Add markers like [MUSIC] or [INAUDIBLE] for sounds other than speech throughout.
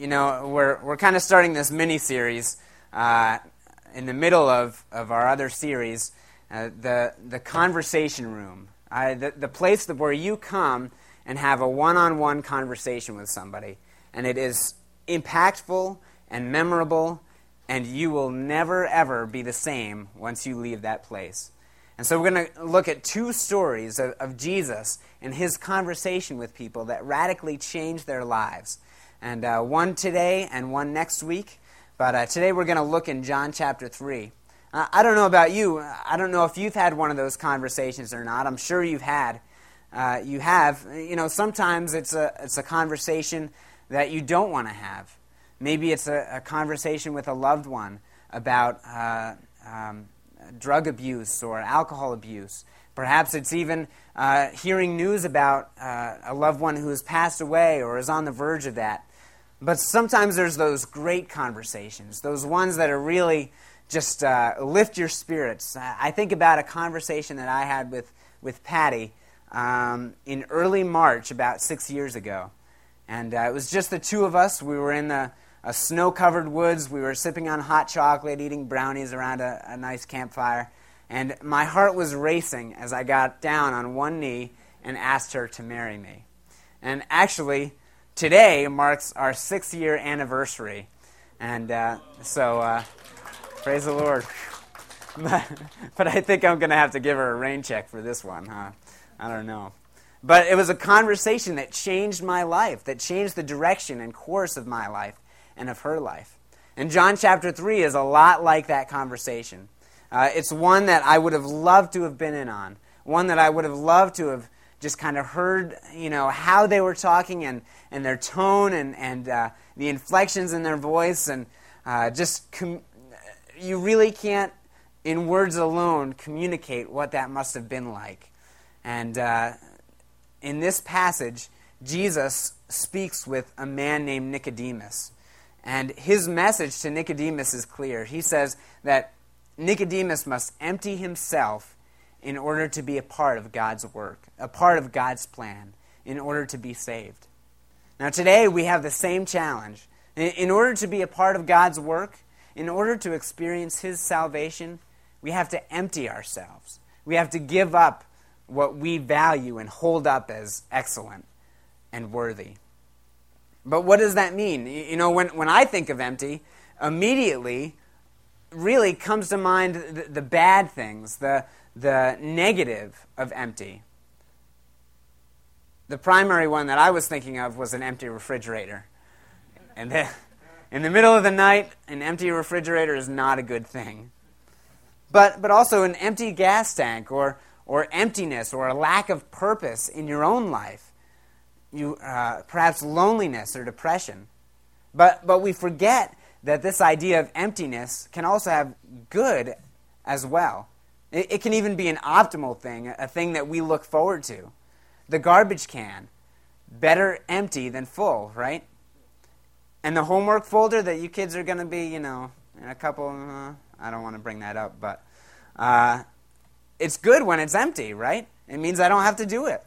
you know, we're, we're kind of starting this mini series uh, in the middle of, of our other series, uh, the, the conversation room, the, the place that, where you come and have a one on one conversation with somebody. And it is impactful and memorable, and you will never, ever be the same once you leave that place. And so we're going to look at two stories of, of Jesus and his conversation with people that radically changed their lives and uh, one today and one next week. But uh, today we're going to look in John chapter 3. Uh, I don't know about you. I don't know if you've had one of those conversations or not. I'm sure you've had. Uh, you have. You know, sometimes it's a, it's a conversation that you don't want to have. Maybe it's a, a, conversation with a loved one about uh, um, drug abuse or alcohol abuse. Perhaps it's even uh, hearing news about a loved one who has passed away or is on the verge of that. But sometimes there's those great conversations, those ones that are really just uh, lift your spirits. I think about a conversation that I had with, with Patty um, in early March, about six years ago. And uh, it was just the two of us. We were in the snow covered woods. We were sipping on hot chocolate, eating brownies around a, a nice campfire. And my heart was racing as I got down on one knee and asked her to marry me. And actually, today marks our six year anniversary. And uh, so, uh, praise the Lord. [LAUGHS] but, I think I'm going to have to give her a rain check for this one, huh? I don't know. But it was a conversation that changed my life, that changed the direction and course of my life and of her life. And John chapter 3 is a lot like that conversation. Uh, it's one that I would have loved to have been in on, one that I would have loved to have just kind of heard, you know, how they were talking and, and their tone and, and uh, the inflections in their voice. And uh, just, com- you really can't, in words alone, communicate what that must have been like. And uh, in this passage, Jesus speaks with a man named Nicodemus. And his message to Nicodemus is clear. He says that Nicodemus must empty himself in order to be a part of God's work, a part of God's plan, in order to be saved. Now, today we have the same challenge. In order to be a part of God's work, in order to experience His salvation, we have to empty ourselves. We have to give up what we value and hold up as excellent and worthy. But what does that mean? You know, when, when I think of empty, immediately really comes to mind the, the bad things, the, the negative of empty. The primary one that I was thinking of was an empty refrigerator. And in the middle of the night, an empty refrigerator is not a good thing. But, but also an empty gas tank or, or emptiness or a lack of purpose in your own life. You, uh, perhaps loneliness or depression. But, but we forget that this idea of emptiness can also have good as well. It, can even be an optimal thing, a thing that we look forward to. The garbage can, better empty than full, right? And the homework folder that you kids are going to be, you know, in a couple, uh, I don't want to bring that up, but uh, it's good when it's empty, right? It means I don't have to do it.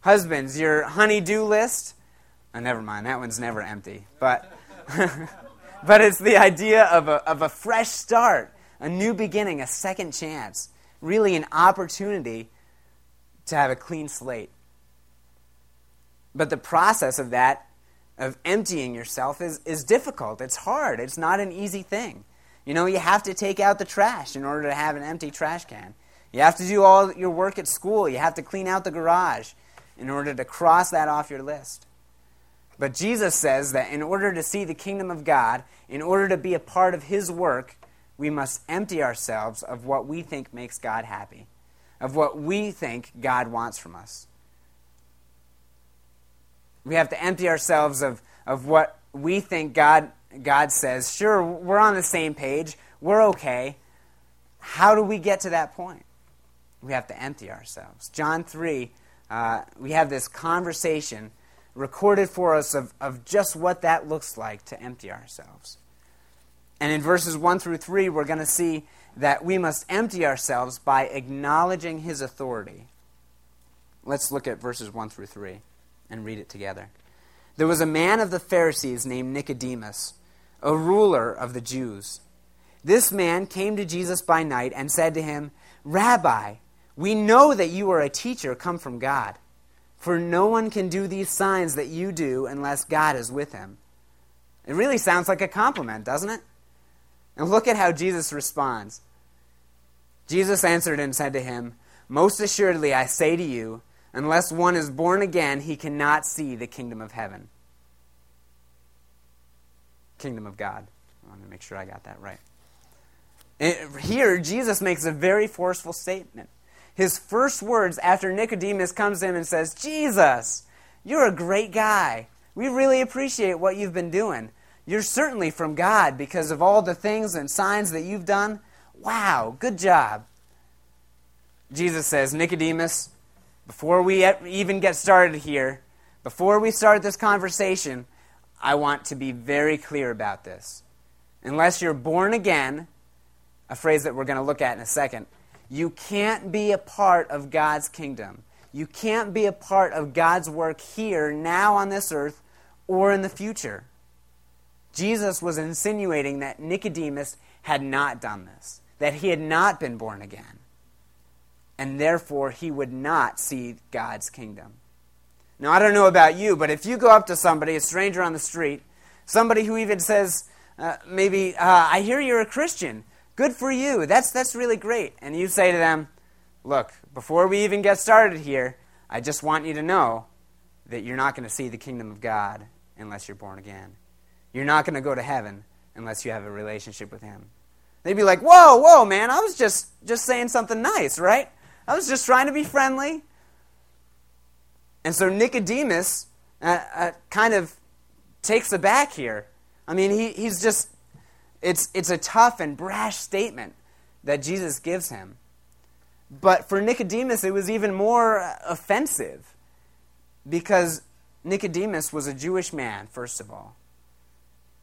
Husbands, your honey-do list, oh, never mind, that one's never empty. But, [LAUGHS] but it's the idea of a, of a fresh start a new beginning, a second chance, really an opportunity to have a clean slate. But the process of that, of emptying yourself, is, is difficult. It's hard. It's not an easy thing. You know, you have to take out the trash in order to have an empty trash can. You have to do all your work at school. You have to clean out the garage in order to cross that off your list. But Jesus says that in order to see the kingdom of God, in order to be a part of His work, we must empty ourselves of what we think makes God happy, of what we think God wants from us. We have to empty ourselves of, of what we think God, God says. Sure, we're on the same page, we're okay. How do we get to that point? We have to empty ourselves. John 3, uh, we have this conversation recorded for us of, of just what that looks like to empty ourselves. And in verses 1 through 3, we're going to see that we must empty ourselves by acknowledging his authority. Let's look at verses 1 through 3 and read it together. there was a man of the Pharisees named Nicodemus, a ruler of the Jews. This man came to Jesus by night and said to him, Rabbi, we know that you are a teacher come from God, for no one can do these signs that you do unless God is with him. It really sounds like a compliment, doesn't it? And look at how Jesus responds. Jesus answered and said to him, Most assuredly I say to you, unless one is born again, he cannot see the kingdom of heaven. Kingdom of God. I want to make sure I got that right. Here, Jesus makes a very forceful statement. His first words after Nicodemus comes in and says, Jesus, you're a great guy. We really appreciate what you've been doing. You're certainly from God because of all the things and signs that you've done. Wow, good job. Jesus says, Nicodemus, before we even get started here, before we start this conversation, I want to be very clear about this. Unless you're born again, a phrase that we're going to look at in a second, you can't be a part of God's kingdom. You can't be a part of God's work here, now on this earth, or in the future. Jesus was insinuating that Nicodemus had not done this, that he had not been born again, and therefore he would not see God's kingdom. Now, I don't know about you, but if you go up to somebody, a stranger on the street, somebody who even says, uh, maybe, uh, I hear you're a Christian. Good for you. That's, that's really great. And you say to them, Look, before we even get started here, I just want you to know that you're not going to see the kingdom of God unless you're born again. You're not going to go to heaven unless you have a relationship with Him. They'd be like, Whoa, whoa, man, I was just, just saying something nice, right? I was just trying to be friendly. And so Nicodemus uh, uh, kind of takes the back here. I mean, he, he's just, it's, it's a tough and brash statement that Jesus gives him. But for Nicodemus, it was even more offensive because Nicodemus was a Jewish man, first of all.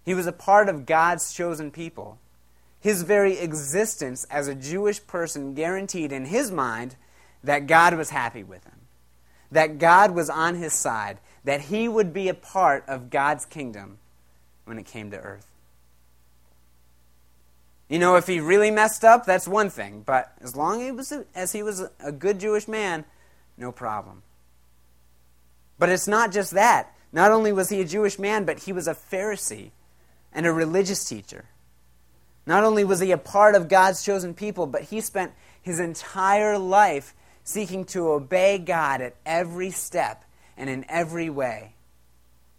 He was a part of God's chosen people. His very existence as a Jewish person guaranteed in his mind that God was happy with him that God was on his side, that he would be a part of God's kingdom when it came to earth. You know, if he really messed up, that's one thing, but as long as he was a good Jewish man, no problem. But it's not just that. Not only was he a Jewish man, but he was a Pharisee and a religious teacher. Not only was he a part of God's chosen people, but he spent his entire life seeking to obey God at every step and in every way.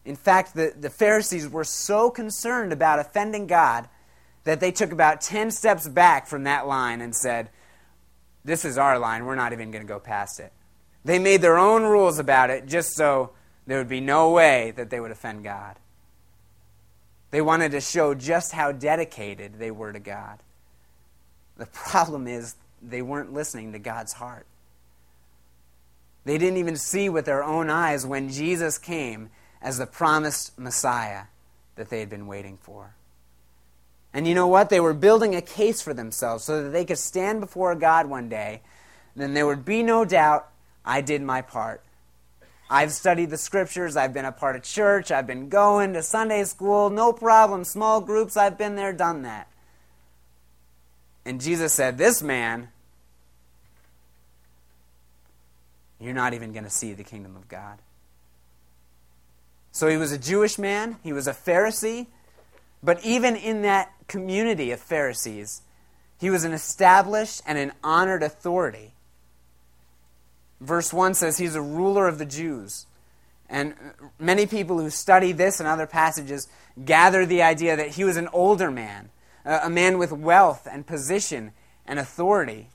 In fact, the, the Pharisees were so concerned about offending God that they took about 10 steps back from that line and said, This is our line. We're not even going to go past it. They made their own rules about it just so there would be no way that they would offend God. They wanted to show just how dedicated they were to God. The problem is, they weren't listening to God's heart. They didn't even see with their own eyes when Jesus came as the promised Messiah that they had been waiting for. And you know what? They were building a case for themselves so that they could stand before God one day. and Then there would be no doubt I did my part. I've studied the scriptures. I've been a part of church. I've been going to Sunday school. No problem. Small groups. I've been there, done that. And Jesus said, This man you're not even going to see the kingdom of God. So he was a Jewish man, he was a Pharisee, but even in that community of Pharisees, he was an established and an honored authority. Verse 1 says he's a ruler of the Jews. And many people who study this and other passages gather the idea that he was an older man, a man with wealth and position and authority.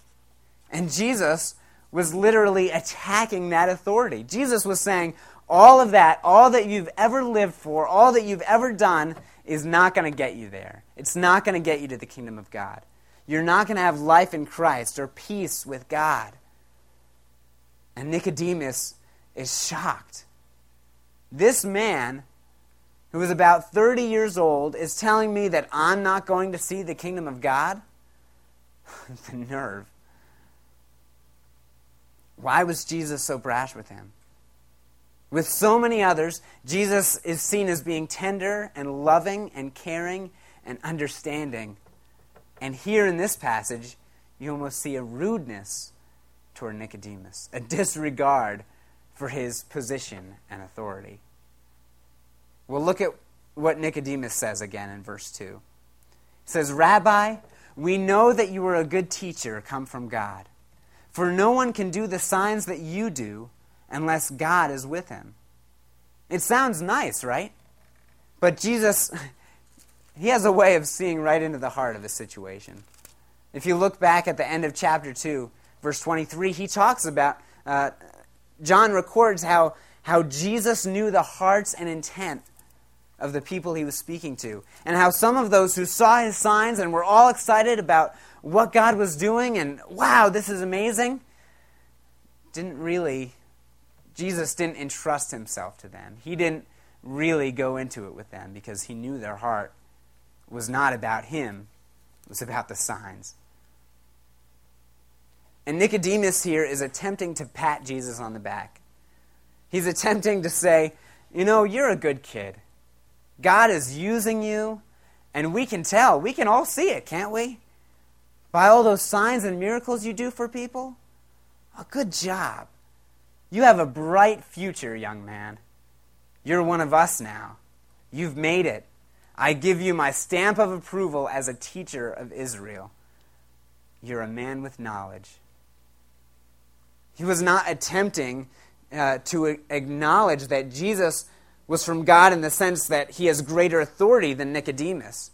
And Jesus was literally attacking that authority. Jesus was saying, all of that, all that you've ever lived for, all that you've ever done, is not going to get you there. It's not going to get you to the kingdom of God. You're not going to have life in Christ or peace with God. And Nicodemus is shocked. This man, who is about 30 years old, is telling me that I'm not going to see the kingdom of God? [LAUGHS] the nerve. Why was Jesus so brash with him? With so many others, Jesus is seen as being tender and loving and caring and understanding. And here in this passage, you almost see a rudeness toward Nicodemus, a disregard for his position and authority. Well, look at what Nicodemus says again in verse 2. He says, Rabbi, we know that you are a good teacher come from God. For no one can do the signs that you do unless God is with him. It sounds nice, right? But Jesus, [LAUGHS] he has a way of seeing right into the heart of the situation. If you look back at the end of chapter 2, verse 23, he talks about, uh, John records how, how Jesus knew the hearts and intent of the people he was speaking to, and how some of those who saw his signs and were all excited about what God was doing and, wow, this is amazing, didn't really, Jesus didn't entrust himself to them. He didn't really go into it with them because he knew their heart was not about him, it was about the signs. And Nicodemus here is attempting to pat Jesus on the back. He's attempting to say, You know, you're a good kid. God is using you, and we can tell. We can all see it, can't we? By all those signs and miracles you do for people. A good job. You have a bright future, young man. You're one of us now. You've made it. I give you my stamp of approval as a teacher of Israel. You're a man with knowledge. He was not attempting uh, to acknowledge that Jesus was from God in the sense that he has greater authority than Nicodemus.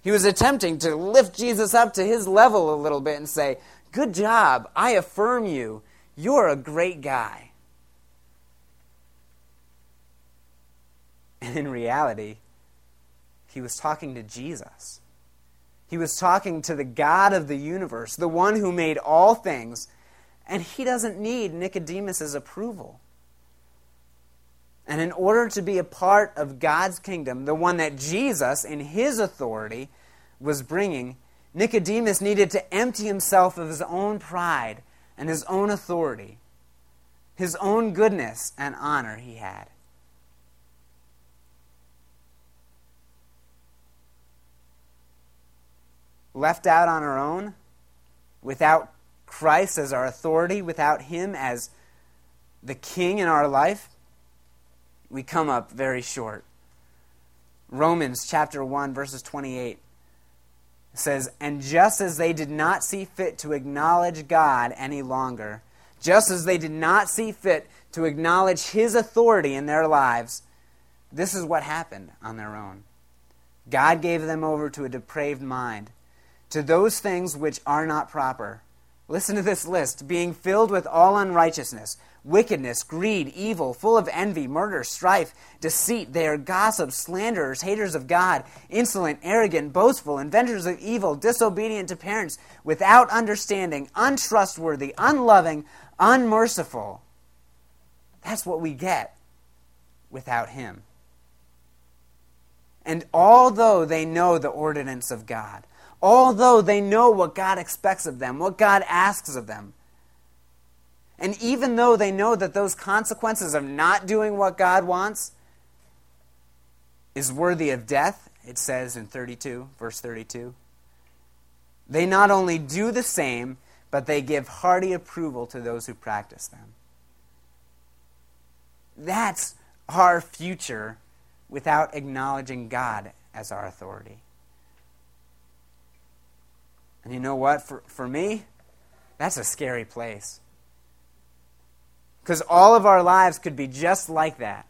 He was attempting to lift Jesus up to his level a little bit and say, Good job. I affirm you. You're a great guy. And in reality, he was talking to Jesus. He was talking to the God of the universe, the one who made all things, and he doesn't need Nicodemus's approval. And in order to be a part of God's kingdom, the one that Jesus, in his authority, was bringing, Nicodemus needed to empty himself of his own pride and his own authority, his own goodness and honor he had. Left out on our own, without Christ as our authority, without Him as the King in our life, we come up very short. Romans chapter 1, verses 28 says, And just as they did not see fit to acknowledge God any longer, just as they did not see fit to acknowledge His authority in their lives, this is what happened on their own. God gave them over to a depraved mind, to those things which are not proper. Listen to this list being filled with all unrighteousness wickedness, greed, evil, full of envy, murder, strife, deceit. They are gossips, slanderers, haters of God, insolent, arrogant, boastful, inventors of evil, disobedient to parents, without understanding, untrustworthy, unloving, unmerciful. That's what we get without Him. And although they know the ordinance of God, although they know what God expects of them, what God asks of them, and even though they know that those consequences of not doing what God wants is worthy of death, it says in 32, verse 32, they not only do the same, but they give hearty approval to those who practice them. That's our future without acknowledging God as our authority. And you know what? For, for me, that's a scary place. Because all of our lives could be just like that.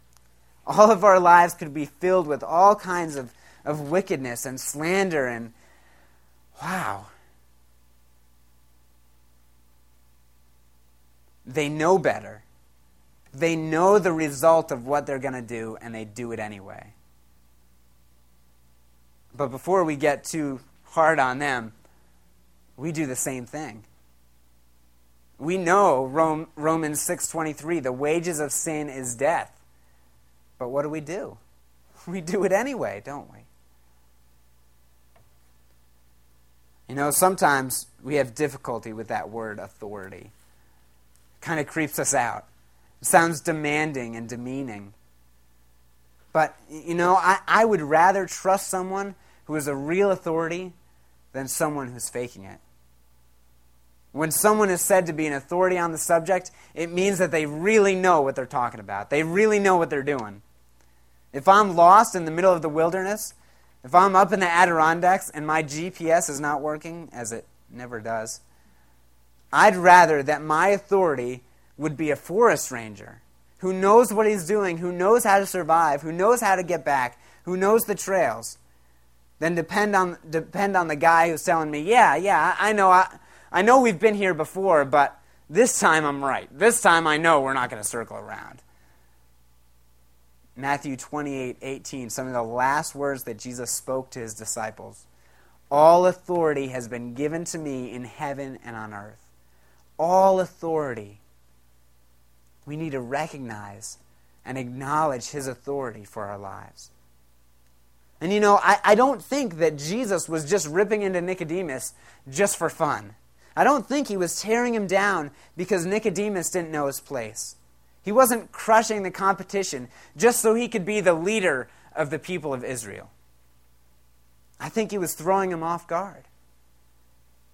All of our lives could be filled with all kinds of, of wickedness and slander and wow. They know better. They know the result of what they're going to do, and they do it anyway. But before we get too hard on them, we do the same thing. We know Rome, Romans 6:23, the wages of sin is death. But what do we do? [LAUGHS] We do it anyway, don't we? You know, sometimes we have difficulty with that word authority. It kind of creeps us out. It sounds demanding and demeaning. But, you know, I, I would rather trust someone who is a real authority than someone who's faking it. When someone is said to be an authority on the subject, it means that they really know what they're talking about. They really know what they're doing. If I'm lost in the middle of the wilderness, if I'm up in the Adirondacks and my GPS is not working, as it never does, I'd rather that my authority would be a forest ranger who knows what he's doing, who knows how to survive, who knows how to get back, who knows the trails, than depend on, depend on the guy who's telling me, yeah, yeah, I know, I, I know we've been here before, but this time I'm right. This time I know we're not going to circle around. Matthew 28 18, some of the last words that Jesus spoke to his disciples. All authority has been given to me in heaven and on earth. All authority. We need to recognize and acknowledge his authority for our lives. And you know, I, I don't think that Jesus was just ripping into Nicodemus just for fun. I don't think he was tearing him down because Nicodemus didn't know his place. He wasn't crushing the competition just so he could be the leader of the people of Israel. I think he was throwing him off guard.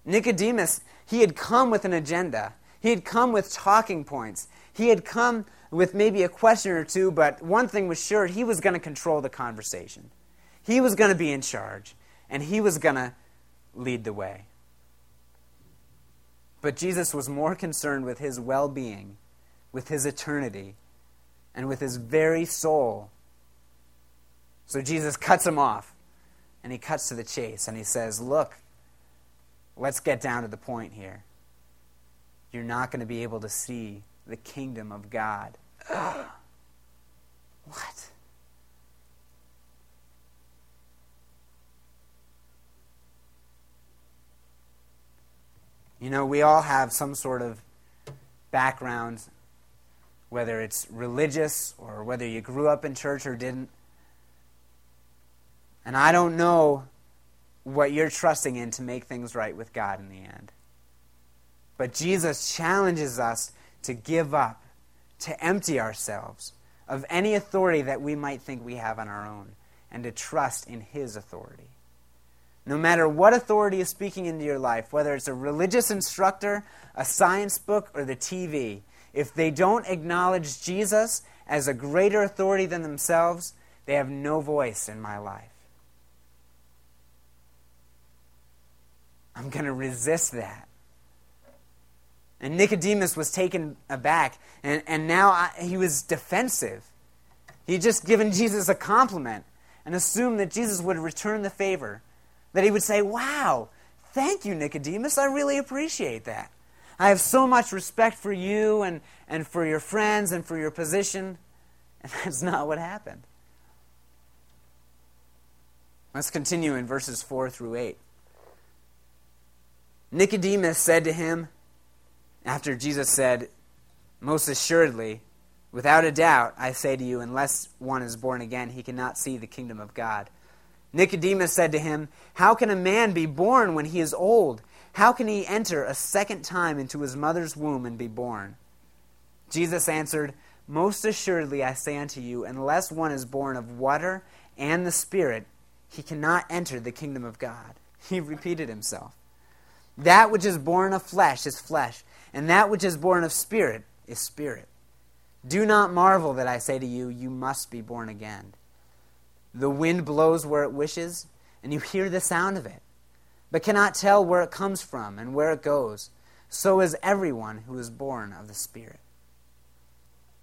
Nicodemus, he had come with an agenda. He had come with talking points. He had come with maybe a question or two, but one thing was sure he was going to control the conversation. He was going to be in charge, and he was going to lead the way. But Jesus was more concerned with his well being with his eternity and with his very soul. So Jesus cuts him off and he cuts to the chase and he says, Look, let's get down to the point here. You're not going to be able to see the kingdom of God. [GASPS] what? You know, we all have some sort of background whether it's religious or whether you grew up in church or didn't. And I don't know what you're trusting in to make things right with God in the end. But Jesus challenges us to give up, to empty ourselves of any authority that we might think we have on our own, and to trust in His authority. No matter what authority is speaking into your life, whether it's a religious instructor, a science book, or the TV, if they don't acknowledge Jesus as a greater authority than themselves, they have no voice in my life. I'm going to resist that. And Nicodemus was taken aback, and, and now I, he was defensive. He just given Jesus a compliment and assumed that Jesus would return the favor. That he would say, Wow, thank you, Nicodemus. I really appreciate that. I have so much respect for you and, and for your friends and for your position. [LAUGHS] And that's not what happened. Let's continue in verses 4 through 8. Nicodemus said to him, after Jesus said, Most assuredly, without a doubt, I say to you, unless one is born again, he cannot see the kingdom of God. Nicodemus said to him, How can a man be born when he is old? How can he enter a second time into his mother's womb and be born? Jesus answered, Most assuredly I say unto you, unless one is born of water and the Spirit, he cannot enter the kingdom of God. [LAUGHS] He repeated himself. That which is born of flesh is flesh, and that which is born of spirit is spirit. Do not marvel that I say to you, You must be born again. The wind blows where it wishes, and you hear the sound of it but cannot tell where it comes from and where it goes. So is everyone who is born of the Spirit.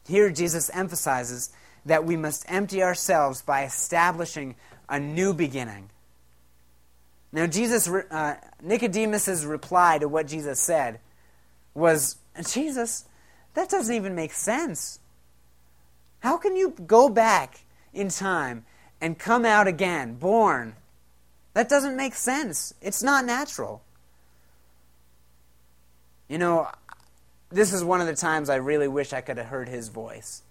Here, Jesus emphasizes that we must empty ourselves by establishing a new beginning. Now, Jesus, uh, Nicodemus's reply to what Jesus said was, Jesus, that doesn't even make sense. How can you go back in time and come out again, born that doesn't make sense. It's not natural. You know, this is one of the times I really wish I could have heard his voice.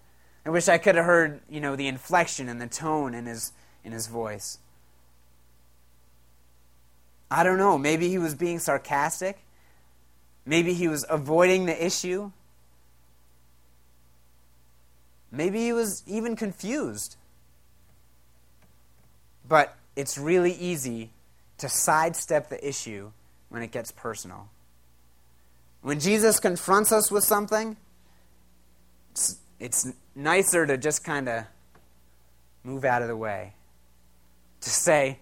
I wish I could have heard, you know, the inflection and the tone in his in his voice. I don't know, maybe he was being sarcastic. Maybe he was avoiding the issue. Maybe he was even confused. But it's really easy to sidestep the issue when it gets personal. When Jesus confronts us with something, it's, it's nicer to just kind of move out of the way. To say,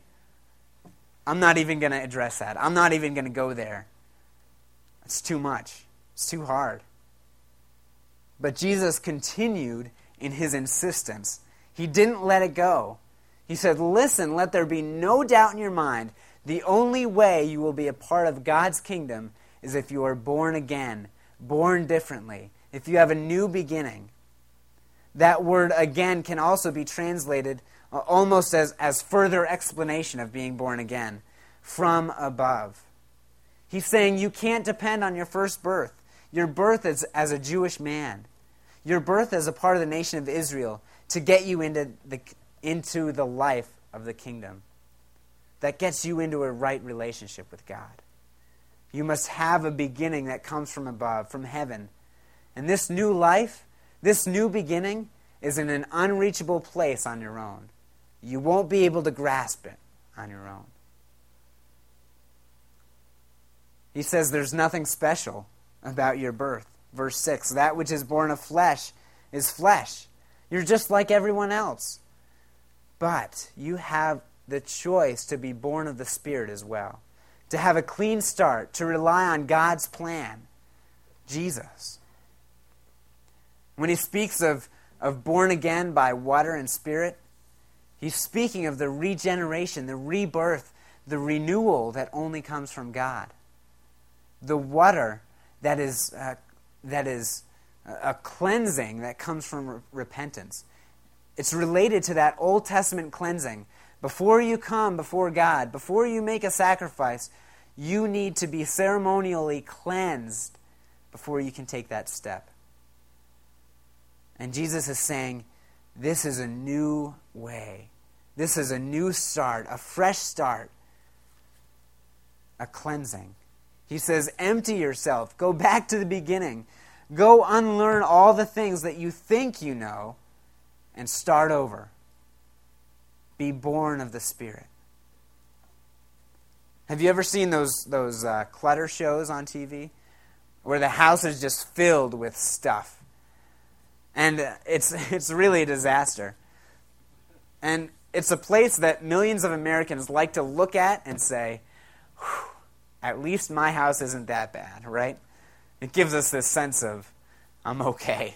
I'm not even going to address that. I'm not even going to go there. It's too much. It's too hard. But Jesus continued in his insistence. He didn't let it go. He said, Listen, let there be no doubt in your mind. The only way you will be a part of God's kingdom is if you are born again, born differently, if you have a new beginning. That word again can also be translated uh, almost as, as further explanation of being born again from above. He's saying you can't depend on your first birth, your birth as, as a Jewish man, your birth as a part of the nation of Israel to get you into the, into the life of the kingdom that gets you into a right relationship with God. You must have a beginning that comes from above, from heaven. And this new life, this new beginning, is in an unreachable place on your own. You won't be able to grasp it on your own. He says there's nothing special about your birth. Verse 6 That which is born of flesh is flesh. You're just like everyone else. But you have the choice to be born of the Spirit as well, to have a clean start, to rely on God's plan, Jesus. When he speaks of, of born again by water and spirit, he's speaking of the regeneration, the rebirth, the renewal that only comes from God. The water that is, uh, that is a cleansing that comes from repentance. It's related to that Old Testament cleansing. Before you come before God, before you make a sacrifice, you need to be ceremonially cleansed before you can take that step. And Jesus is saying, This is a new way. This is a new start, a fresh start, a cleansing. He says, Empty yourself. Go back to the beginning. Go unlearn all the things that you think you know and start over. Be born of the Spirit. Have you ever seen those, those uh, clutter shows on TV where the house is just filled with stuff? And it's, [LAUGHS] it's really a disaster. And it's a place that millions of Americans like to look at and say, at least my house isn't that bad, right? It gives us this sense of, I'm okay.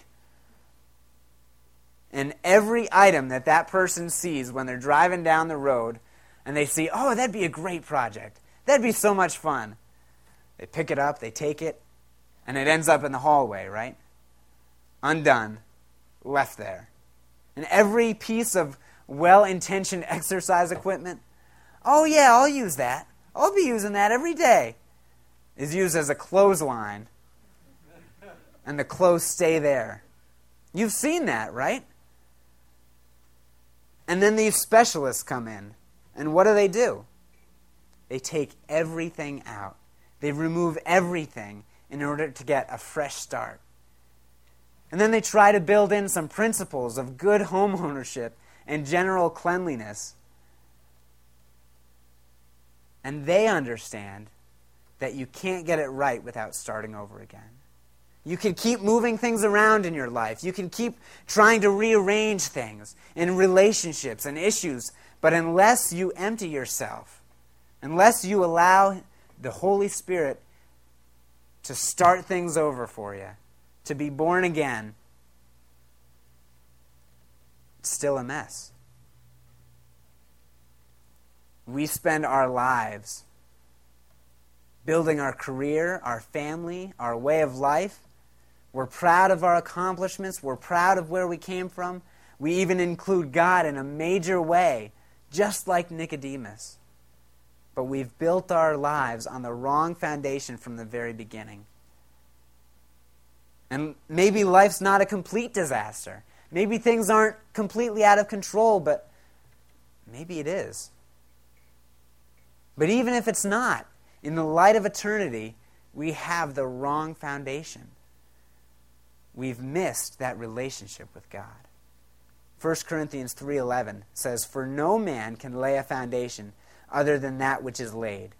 And every item that that person sees when they're driving down the road and they see, oh, that'd be a great project. That'd be so much fun. They pick it up, they take it, and it ends up in the hallway, right? Undone, left there. And every piece of well intentioned [LAUGHS] exercise equipment, oh, yeah, I'll use that. I'll be using that every day, is used as a clothesline and the clothes stay there. You've seen that, right? And then these specialists come in. And what do they do? They take everything out. They remove everything in order to get a fresh start. And then they try to build in some principles of good home ownership and general cleanliness. And they understand that you can't get it right without starting over again. You can keep moving things around in your life. You can keep trying to rearrange things in relationships and issues. But unless you empty yourself, unless you allow the Holy Spirit to start things over for you, to be born again, it's still a mess. We spend our lives building our career, our family, our way of life we're proud of our accomplishments. We're proud of where we came from. We even include God in a major way, just like Nicodemus. But we've built our lives on the wrong foundation from the very beginning. And maybe life's not a complete disaster. Maybe things aren't completely out of control, but maybe it is. But even if it's not, in the light of eternity, we have the wrong foundation. We've missed that relationship with God. 1 Corinthians 3:11 says, "For no man can lay a foundation other than that which is laid,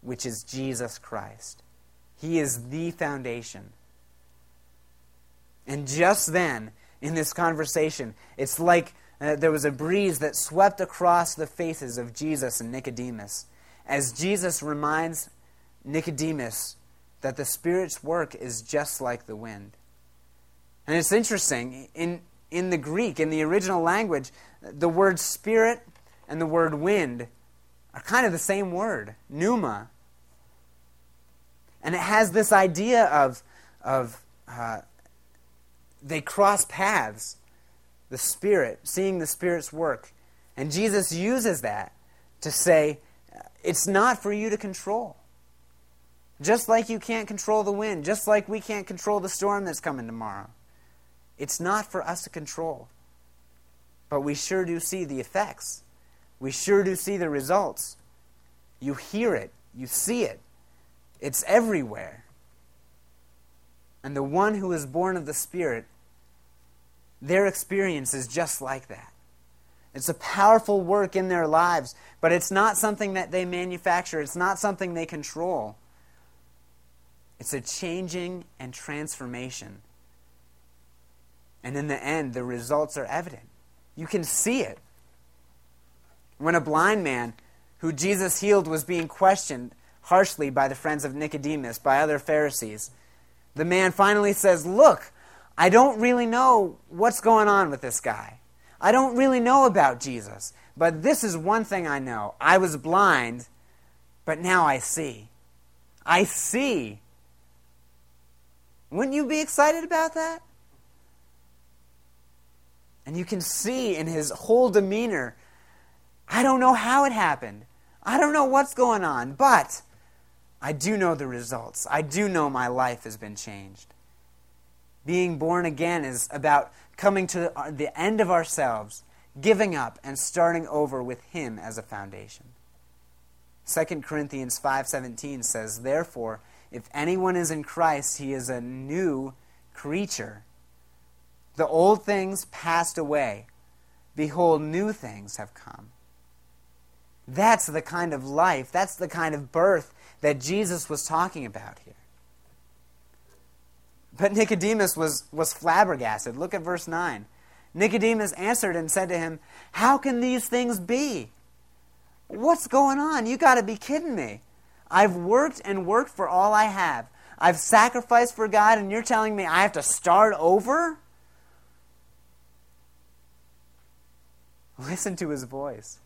which is Jesus Christ. He is the foundation." And just then, in this conversation, it's like uh, there was a breeze that swept across the faces of Jesus and Nicodemus as Jesus reminds Nicodemus that the Spirit's work is just like the wind. And it's interesting, in, in the Greek, in the original language, the word spirit and the word wind are kind of the same word, pneuma. And it has this idea of, of uh, they cross paths, the Spirit, seeing the Spirit's work. And Jesus uses that to say, it's not for you to control. Just like you can't control the wind, just like we can't control the storm that's coming tomorrow. It's not for us to control. But we sure do see the effects. We sure do see the results. You hear it, you see it. It's everywhere. And the one who is born of the Spirit, their experience is just like that. It's a powerful work in their lives, but it's not something that they manufacture, it's not something they control. It's a changing and transformation. And in the end, the results are evident. You can see it. When a blind man who Jesus healed was being questioned harshly by the friends of Nicodemus, by other Pharisees, the man finally says, Look, I don't really know what's going on with this guy. I don't really know about Jesus. But this is one thing I know I was blind, but now I see. I see. Wouldn't you be excited about that? And you can see in his whole demeanor, I don't know how it happened. I don't know what's going on, but I do know the results. I do know my life has been changed. Being born again is about coming to the end of ourselves, giving up, and starting over with Him as a foundation. 2 Corinthians 5:17 says, "Therefore, if anyone is in Christ, he is a new creature. The old things passed away; behold, new things have come." That's the kind of life, that's the kind of birth that Jesus was talking about here. But Nicodemus was, was flabbergasted. Look at verse 9. Nicodemus answered and said to him, How can these things be? What's going on? You got to be kidding me. I've worked and worked for all I have. I've sacrificed for God, and you're telling me I have to start over? Listen to his voice.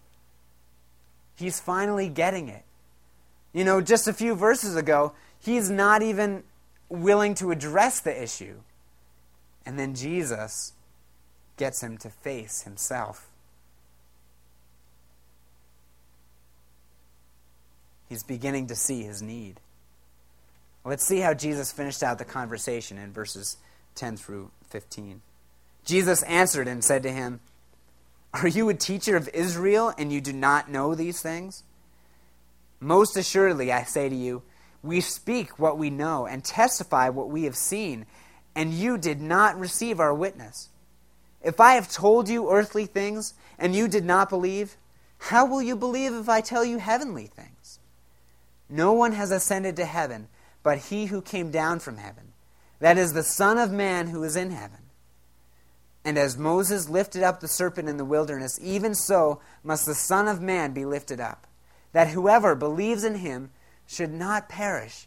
He's finally getting it. You know, just a few verses ago, he's not even willing to address the issue. And then Jesus gets him to face himself. He's beginning to see his need. Let's see how Jesus finished out the conversation in verses 10 through 15. Jesus answered and said to him, Are you a teacher of Israel and you do not know these things? Most assuredly, I say to you, we speak what we know and testify what we have seen, and you did not receive our witness. If I have told you earthly things and you did not believe, how will you believe if I tell you heavenly things? No one has ascended to heaven but he who came down from heaven, that is, the Son of Man who is in heaven. And as Moses lifted up the serpent in the wilderness, even so must the Son of Man be lifted up, that whoever believes in him should not perish,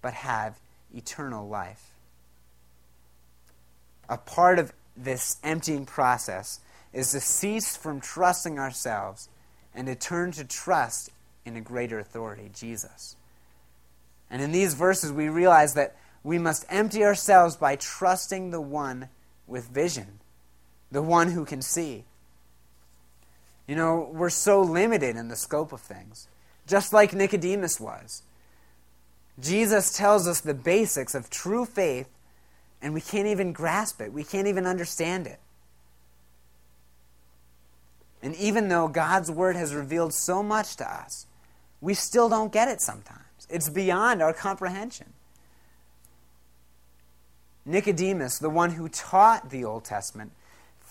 but have eternal life. A part of this emptying process is to cease from trusting ourselves and to turn to trust in a greater authority, Jesus. And in these verses, we realize that we must empty ourselves by trusting the one with vision, the one who can see. You know, we're so limited in the scope of things just like Nicodemus was. Jesus tells us the basics of true faith, and we can't even grasp it. We can't even understand it. And even though God's Word has revealed so much to us, we still don't get it sometimes. It's beyond our comprehension. Nicodemus, the one who taught the Old Testament,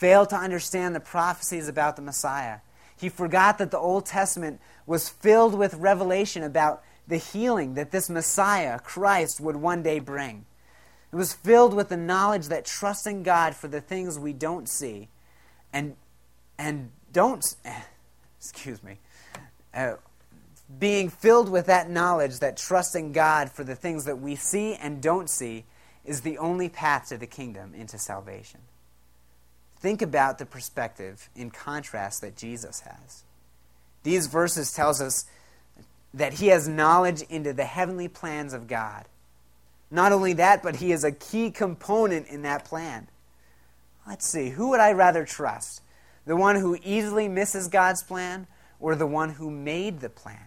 failed to understand the prophecies about the Messiah. He forgot that the Old Testament was filled with revelation about the healing that this Messiah, Christ, would one day bring. It was filled with the knowledge that trusting God for the things we don't see and, and don't, [LAUGHS] excuse me, uh, being filled with that knowledge that trusting God for the things that we see and don't see is the only path to the kingdom into salvation. Think about the perspective in contrast that Jesus has. These verses tells us that he has knowledge into the heavenly plans of God. Not only that, but he is a key component in that plan. Let's see, who would I rather trust? The one who easily misses God's plan or the one who made the plan?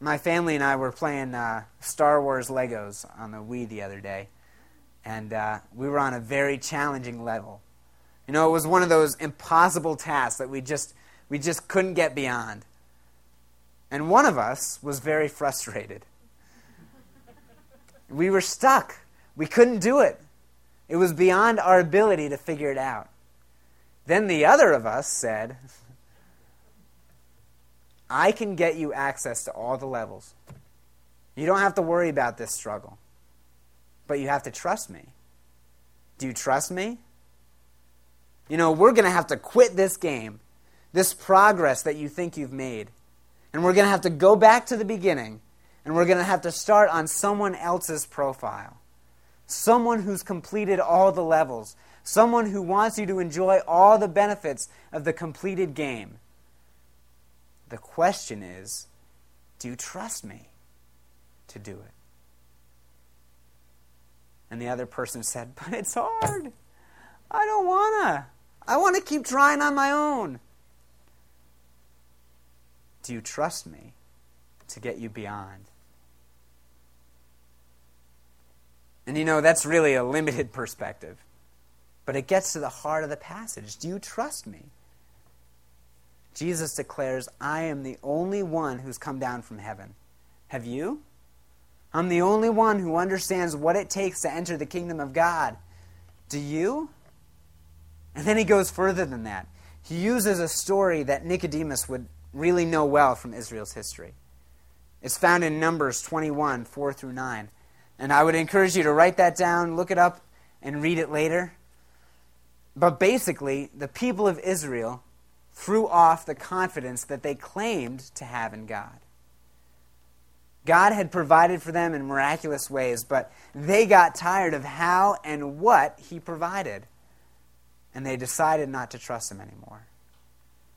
My family and I were playing uh, Star Wars Legos on the Wii the other day, and uh, we were on a very challenging level. You know, it was one of those impossible tasks that we just we just couldn't get beyond. And one of us was very frustrated. We were stuck. We couldn't do it. It was beyond our ability to figure it out. Then the other of us said, I can get you access to all the levels. You don't have to worry about this struggle. But you have to trust me. Do you trust me? You know, we're going to have to quit this game this progress that you think you've made. And we're going to have to go back to the beginning, and we're going to have to start on someone else's profile. Someone who's completed all the levels. Someone who wants you to enjoy all the benefits of the completed game. The question is do you trust me to do it? And the other person said, But it's hard. I don't want to. I want to keep trying on my own. Do you trust me to get you beyond? And you know, that's really a limited perspective. But it gets to the heart of the passage. Do you trust me? Jesus declares, I am the only one who's come down from heaven. Have you? I'm the only one who understands what it takes to enter the kingdom of God. Do you? And then he goes further than that. He uses a story that Nicodemus would really know well from Israel's history. It's found in Numbers 21, 4 through 9. And I would encourage you to write that down, look it up, and read it later. But basically, the people of Israel threw off the confidence that they claimed to have in God. God had provided for them in miraculous ways, but they got tired of how and what He provided. And they decided not to trust Him anymore.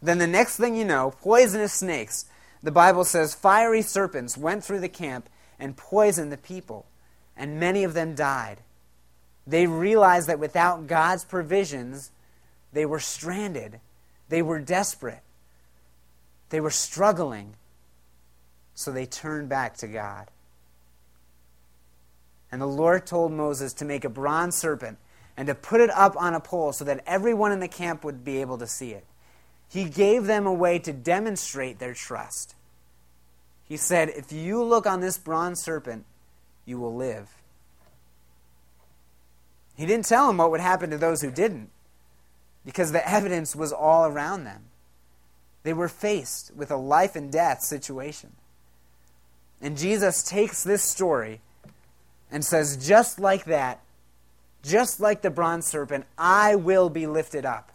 Then the next thing you know, poisonous snakes, the Bible says fiery serpents went through the camp and poisoned the people, and many of them died. They realized that without God's provisions, they were stranded. They were desperate. They were struggling. So they turned back to God. And the Lord told Moses to make a bronze serpent and to put it up on a pole so that everyone in the camp would be able to see it. He gave them a way to demonstrate their trust. He said, If you look on this bronze serpent, you will live. He didn't tell them what would happen to those who didn't, because the evidence was all around them. They were faced with a life and death situation. And Jesus takes this story and says, just like that, just like the bronze serpent, I will be lifted up.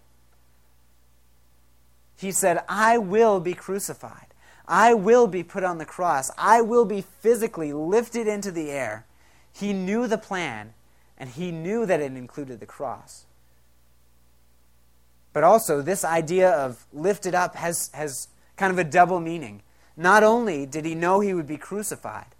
He said, I will be crucified. I will be put on the cross. I will be physically lifted into the air. He knew the plan, and he knew that it included the cross. But also, this idea of lifted up has, has kind of a double meaning. Not only did he know he would be crucified,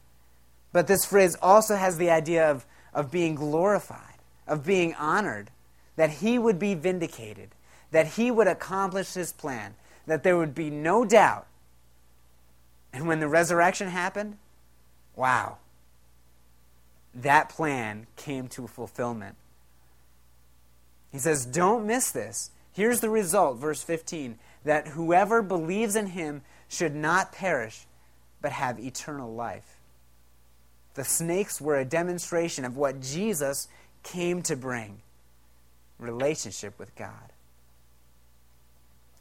but this phrase also has the idea of, of being glorified, of being honored, that he would be vindicated, that he would accomplish his plan, that there would be no doubt. And when the resurrection happened, wow, that plan came to fulfillment. He says, Don't miss this. Here's the result, verse 15 that whoever believes in him should not perish, but have eternal life. The snakes were a demonstration of what Jesus came to bring relationship with God.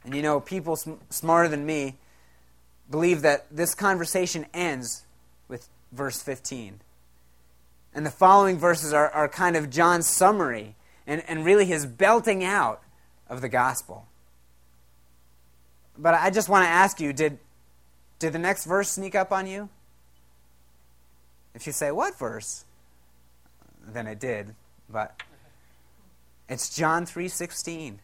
And you know, people sm- smarter than me believe that this conversation ends with verse 15. And the following verses are, are kind of John's summary and, and really his belting out of the gospel. But I just want to ask you did, did the next verse sneak up on you? If you say, What verse? Then it did. But it's John 3:16.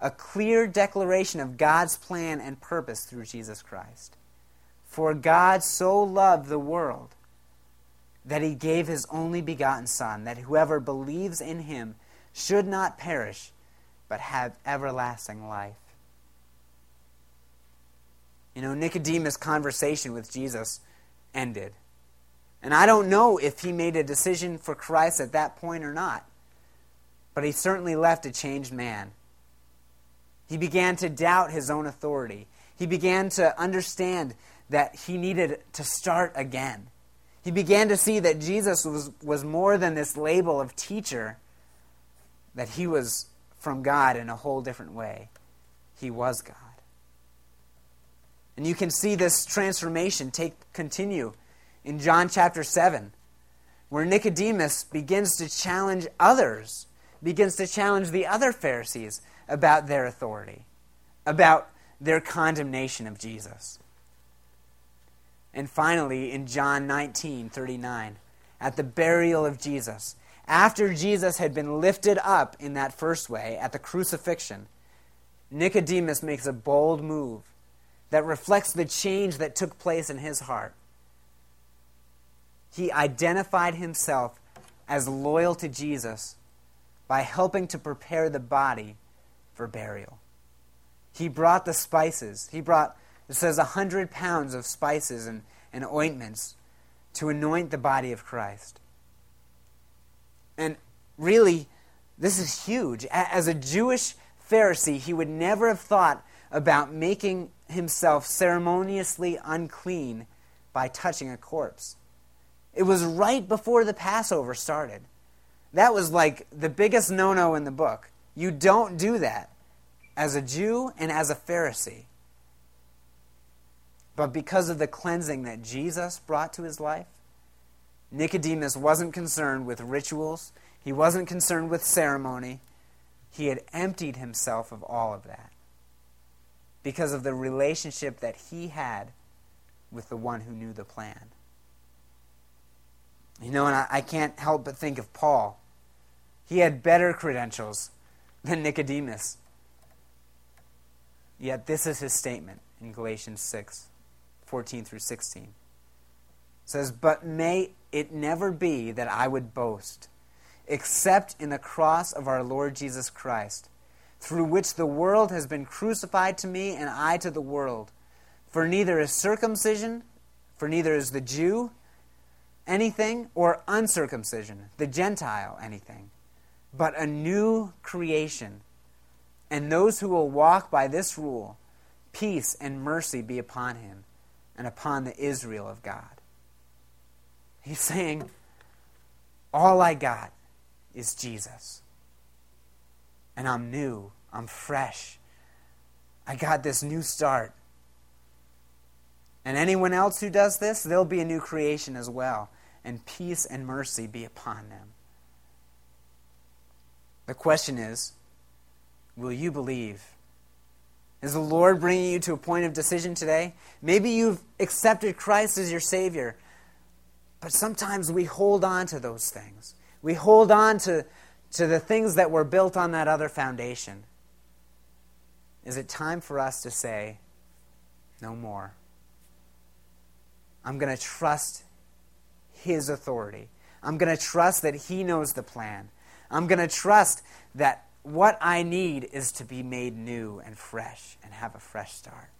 A clear declaration of God's plan and purpose through Jesus Christ. For God so loved the world that he gave his only begotten son that whoever believes in him should not perish but have everlasting life. You know, Nicodemus' conversation with Jesus ended. And I don't know if he made a decision for Christ at that point or not. But he certainly left a changed man. He began to doubt his own authority. He began to understand that he needed to start again. He began to see that Jesus was, was more than this label of teacher, that he was from God in a whole different way. He was God. And you can see this transformation take continue in John chapter 7, where Nicodemus begins to challenge others, begins to challenge the other Pharisees about their authority, about their condemnation of Jesus. And finally, in John 19 39, at the burial of Jesus, after Jesus had been lifted up in that first way at the crucifixion, Nicodemus makes a bold move that reflects the change that took place in his heart. He identified himself as loyal to Jesus by helping to prepare the body for burial. He brought the spices. He brought, it says, a hundred pounds of spices and, and ointments to anoint the body of Christ. And really, this is huge. As a Jewish Pharisee, he would never have thought about making himself ceremoniously unclean by touching a corpse. It was right before the Passover started. That was like the biggest no no in the book. You don't do that as a Jew and as a Pharisee. But because of the cleansing that Jesus brought to his life, Nicodemus wasn't concerned with rituals, he wasn't concerned with ceremony. He had emptied himself of all of that because of the relationship that he had with the one who knew the plan. You know, and I, I, can't help but think of Paul. He had better credentials than Nicodemus. Yet this is his statement in Galatians 6 14 through 16. It says, But may it never be that I would boast, except in the cross of our Lord Jesus Christ through which the world has been crucified to me and I to the world. For neither is circumcision, for neither is the Jew anything, or uncircumcision, the Gentile anything, but a new creation. And those who will walk by this rule, peace and mercy be upon him and upon the Israel of God. He's saying, All I got is Jesus and I'm new, I'm fresh. I got this new start. And anyone else who does this, they'll be a new creation as well, and peace and mercy be upon them. The question is will you believe? Is the Lord bringing you to a point of decision today? Maybe you've accepted Christ as your Savior, but sometimes we hold on to those things. We hold on to to the things that were built on that other foundation, is it time for us to say, no more? I'm going to trust His authority. I'm going to trust that He knows the plan. I'm going to trust that what I need is to be made new and fresh and have a fresh start.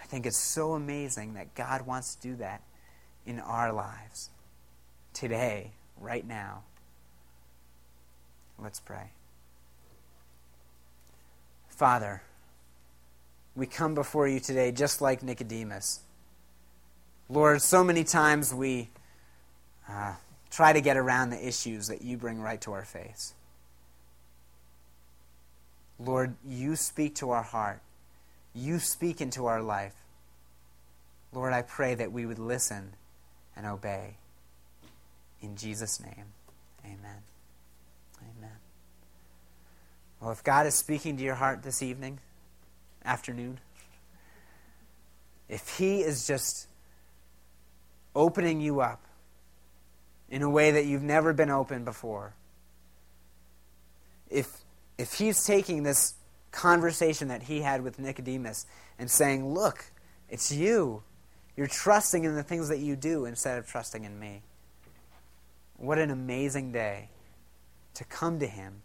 I think it's so amazing that God wants to do that in our lives today, right now. Let's pray. Father, we come before you today just like Nicodemus. Lord, so many times we uh, try to get around the issues that you bring right to our face. Lord, you speak to our heart. You speak into our life. Lord, I pray that we would listen and obey. In Jesus' name, amen. Amen. Well, if God is speaking to your heart this evening, afternoon, if He is just opening you up in a way that you've never been open before, if, if He's taking this conversation that He had with Nicodemus and saying, Look, it's you. You're trusting in the things that you do instead of trusting in me. What an amazing day to come to Him,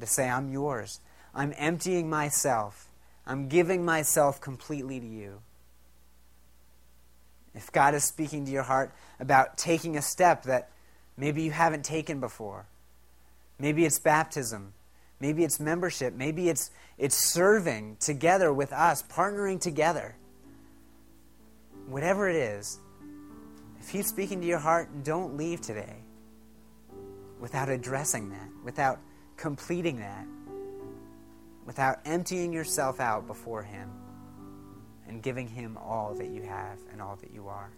to say, I'm yours. I'm emptying myself. I'm giving myself completely to you. If God is speaking to your heart about taking a step that maybe you haven't taken before, maybe it's baptism, maybe it's membership, maybe it's, it's serving together with us, partnering together. Whatever it is, if He's speaking to your heart, don't leave today without addressing that, without completing that, without emptying yourself out before Him and giving Him all that you have and all that you are.